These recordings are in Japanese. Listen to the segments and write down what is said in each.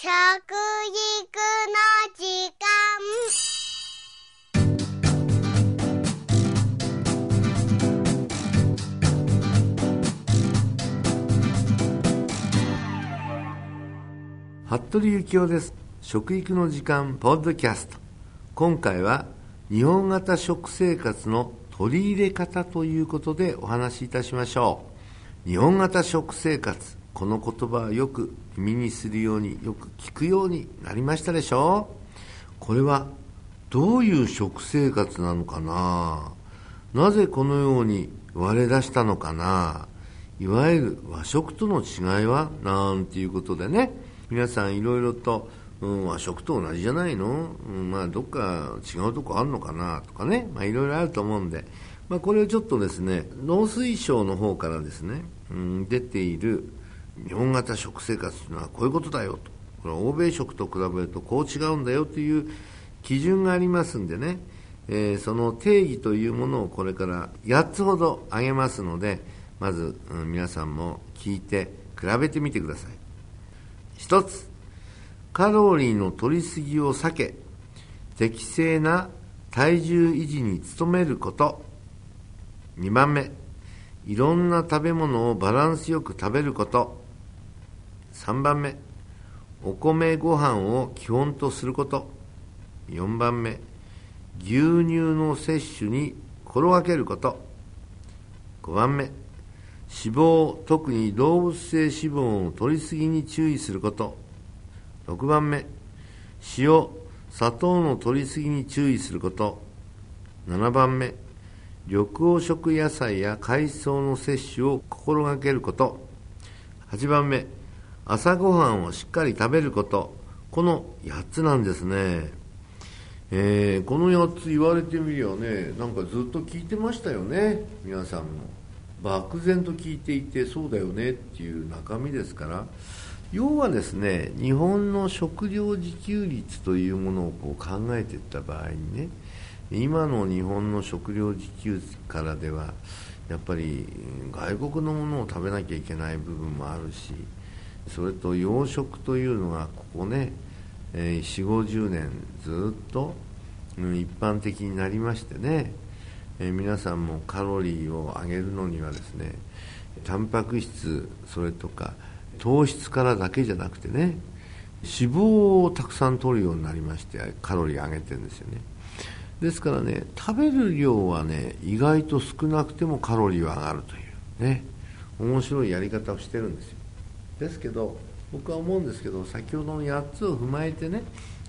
食育の時間。服部幸男です。食育の時間ポッドキャスト。今回は日本型食生活の取り入れ方ということでお話しいたしましょう。日本型食生活この言葉はよく耳にするようによく聞くようになりましたでしょう？これはどういう食生活なのかな？なぜこのように割れ出したのかな？いわゆる和食との違いはなんていうことでね。皆さんいろいろと、うん、和食と同じじゃないの、うん、まあどっか違うとこあるのかな？とかね、まあいろいろあると思うんで、まあこれをちょっとですね、農水省の方からですね、うん、出ている日本型食生活というのはこういうことだよと。これ欧米食と比べるとこう違うんだよという基準がありますんでね、えー、その定義というものをこれから8つほど挙げますので、まず、うん、皆さんも聞いて比べてみてください。一つ、カロリーの摂りすぎを避け、適正な体重維持に努めること。2番目、いろんな食べ物をバランスよく食べること。3番目、お米ご飯を基本とすること。4番目、牛乳の摂取に心がけること。5番目、脂肪、特に動物性脂肪を摂りすぎに注意すること。6番目、塩、砂糖の摂りすぎに注意すること。7番目、緑黄色野菜や海藻の摂取を心がけること。8番目、朝ごはんをしっかり食べること。この8つなんですね。えー、この8つ言われてみりゃね、なんかずっと聞いてましたよね、皆さんも。漠然と聞いていてそうだよねっていう中身ですから要はですね日本の食料自給率というものをこう考えていった場合にね今の日本の食料自給率からではやっぱり外国のものを食べなきゃいけない部分もあるしそれと養殖というのがここね、えー、4 5 0年ずっと、うん、一般的になりましてねえー、皆さんもカロリーを上げるのにはですねタンパク質それとか糖質からだけじゃなくてね脂肪をたくさん取るようになりましてカロリー上げてるんですよね。ですからね食べる量はね意外と少なくてもカロリーは上がるというね面白いやり方をしてるんですよ。ですけど僕は思うんですけど先ほどの8つを踏まえてね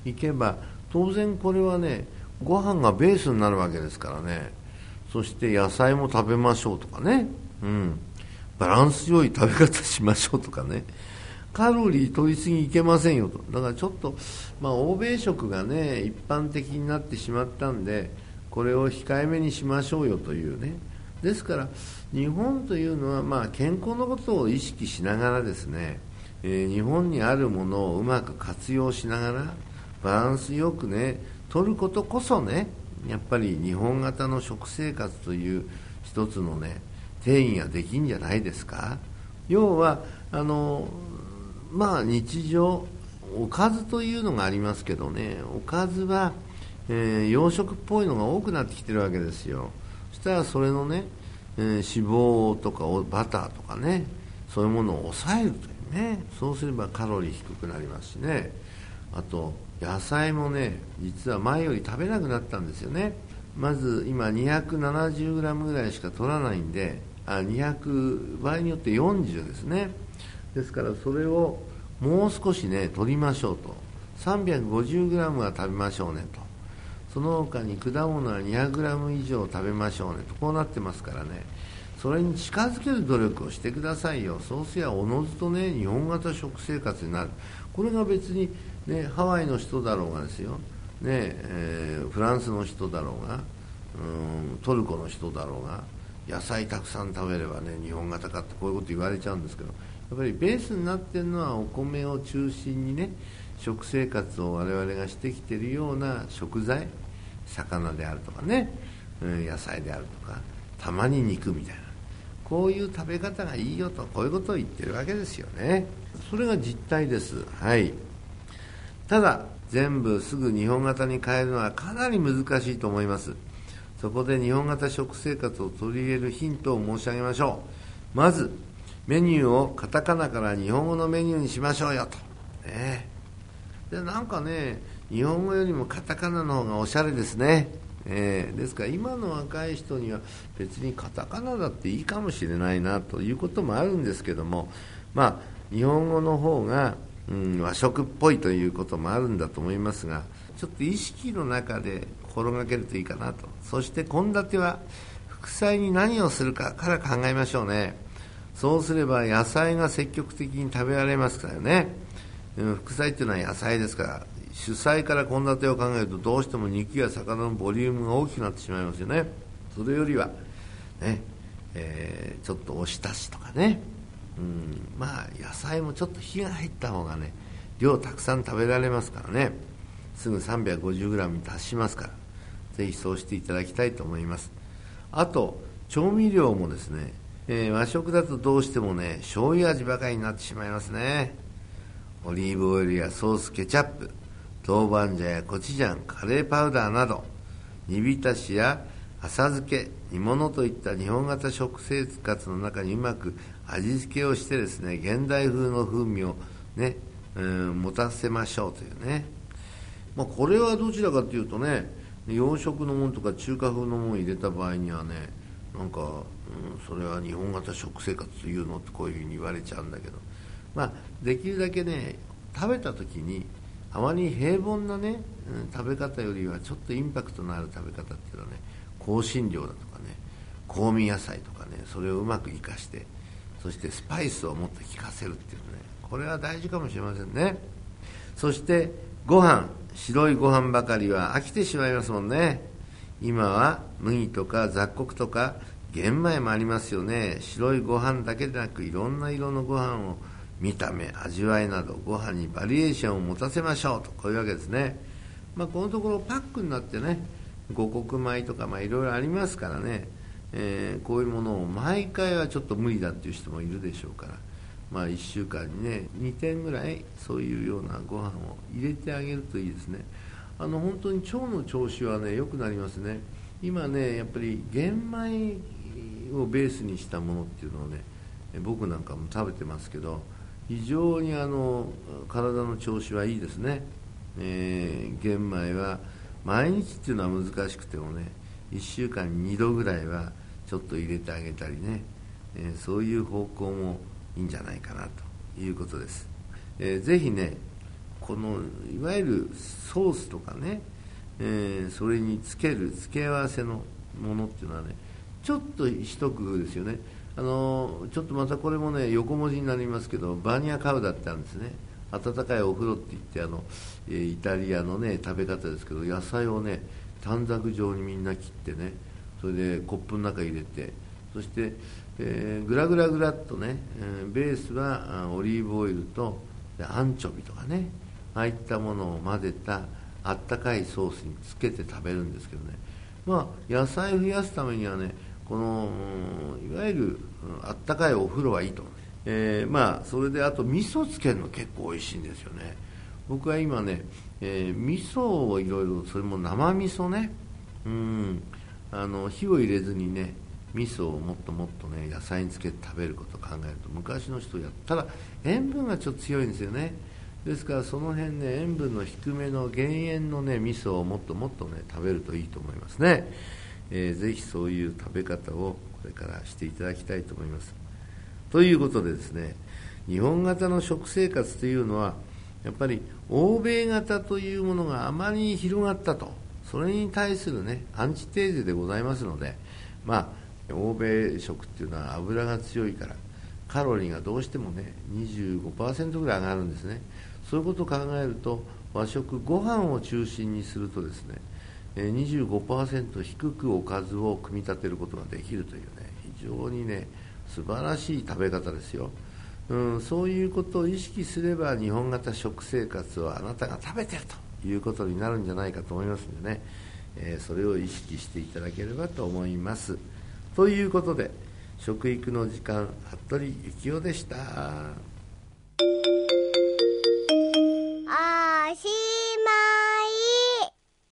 いけば当然これはねご飯がベースになるわけですからねそして野菜も食べましょうとかね、うん、バランス良い食べ方しましょうとかね、カロリー取りすぎいけませんよと。だからちょっと、まあ、欧米食がね、一般的になってしまったんで、これを控えめにしましょうよというね。ですから、日本というのは、まあ、健康のことを意識しながらですね、えー、日本にあるものをうまく活用しながら、バランスよくね、取ることこそね、やっぱり日本型の食生活という一つのね定義ができんじゃないですか。要はあのまあ日常おかずというのがありますけどねおかずは、えー、洋食っぽいのが多くなってきてるわけですよ。そしたらそれのね、えー、脂肪とかバターとかねそういうものを抑えるというね。そうすればカロリー低くなりますしね。あと野菜もね実は前より食べなくなったんですよね。まず今 270g ぐらいしか取らないんであ200場合によって40ですね。ですからそれをもう少しね取りましょうと。350g は食べましょうねと。その他に果物は 200g 以上食べましょうね。とこうなってますからね。それに近づける努力をしてくださいよ。そうすりゃおのずとね日本型食生活になる。これが別にね、ハワイの人だろうがですよ、ねえー、フランスの人だろうがうんトルコの人だろうが野菜たくさん食べればね日本型かってこういうこと言われちゃうんですけどやっぱりベースになってるのはお米を中心にね食生活を我々がしてきてるような食材魚であるとかね、うん、野菜であるとかたまに肉みたいなこういう食べ方がいいよとこういうことを言ってるわけですよね。それが実態です。はい。ただ全部すぐ日本型に変えるのはかなり難しいと思います。そこで日本型食生活を取り入れるヒントを申し上げましょう。まずメニューをカタカナから日本語のメニューにしましょうよと、ね、でなんかね日本語よりもカタカナの方がおしゃれですね、えー、ですから今の若い人には別にカタカナだっていいかもしれないなということもあるんですけどもまあ日本語の方が、うん、和食っぽいということもあるんだと思いますがちょっと意識の中で心がけるといいかなと。そして献立は副菜に何をするかから考えましょうね。そうすれば野菜が積極的に食べられますからね、副菜っていうのは野菜ですから主菜から献立を考えるとどうしても肉や魚のボリュームが大きくなってしまいますよね。それよりはね、えー、ちょっとおひたしとかね、うん、まあ野菜もちょっと火が入った方がね量たくさん食べられますからね。すぐ 350g に達しますからぜひそうしていただきたいと思います。あと調味料もですね、えー、和食だとどうしてもね醤油味ばかりになってしまいますね。オリーブオイルやソースケチャップ豆板醤やコチュジャンカレーパウダーなど煮浸しや浅漬け煮物といった日本型食生活の中にうまく味付けをしてですね現代風の風味をね、うん、持たせましょうというね、まあ、これはどちらかというとね洋食のものとか中華風のものを入れた場合にはねなんか、うん、それは日本型食生活というのってこういうふうに言われちゃうんだけど。まあできるだけね食べた時にあまり平凡なね、うん、食べ方よりはちょっとインパクトのある食べ方っていうのはね香辛料だとかね香味野菜とかねそれをうまく生かしてそしてスパイスをもっと効かせるっていうねこれは大事かもしれませんね。そしてご飯白いご飯ばかりは飽きてしまいますもんね。今は麦とか雑穀とか玄米もありますよね。白いご飯だけでなくいろんな色のご飯を見た目味わいなどご飯にバリエーションを持たせましょう。とこういうわけですね、まあ、このところパックになってね五穀米とかいろいろありますからね、えー、こういうものを毎回はちょっと無理だっていう人もいるでしょうから。まあ1週間にね2点ぐらいそういうようなご飯を入れてあげるといいですね。あの本当に腸の調子はね良くなりますね。今ねやっぱり玄米をベースにしたものっていうのをね僕なんかも食べてますけど非常にあの体の調子はいいですね、えー、玄米は毎日っていうのは難しくてもね1週間に2度ぐらいはちょっと入れてあげたりね、えー、そういう方向もいいんじゃないかなということです、えー、ぜひねこのいわゆるソースとかね、えー、それにつける付け合わせのものっていうのはねちょっと一工夫ですよね。あのちょっとまたこれもね横文字になりますけどバニアカウダってあるんですね。温かいお風呂って言ってあのイタリアのね食べ方ですけど野菜をね短冊状にみんな切ってねそれでコップの中入れてそして、えー、グラグラグラっとね、えー、ベースはオリーブオイルとアンチョビとかねああいったものを混ぜたあったかいソースにつけて食べるんですけどね。まあ野菜増やすためにはねこのいわゆるあったかいお風呂はいいと思う、えー、まあそれであと味噌つけるの結構美味しいんですよね。僕は今ね、えー、味噌をいろいろそれも生味噌ね。うん。あの火を入れずにね味噌をもっともっとね野菜につけて食べることを考えると昔の人やっただ塩分がちょっと強いんですよね。ですからその辺ね塩分の低めの減塩のね味噌をもっともっとね食べるといいと思いますね。えー、ぜひそういう食べ方をこれからしていただきたいと思います。ということでですね日本型の食生活というのはやっぱり欧米型というものがあまりに広がったとそれに対するねアンチテーゼでございますのでまあ欧米食っていうのは油が強いからカロリーがどうしてもね25%ぐらい上がるんですねそういうことを考えると和食ご飯を中心にするとですね25%低くおかずを組み立てることができるというね非常にね素晴らしい食べ方ですよ、うん、そういうことを意識すれば日本型食生活をあなたが食べてるということになるんじゃないかと思いますんでね、えー、それを意識していただければと思います。ということで食育の時間服部幸男でした。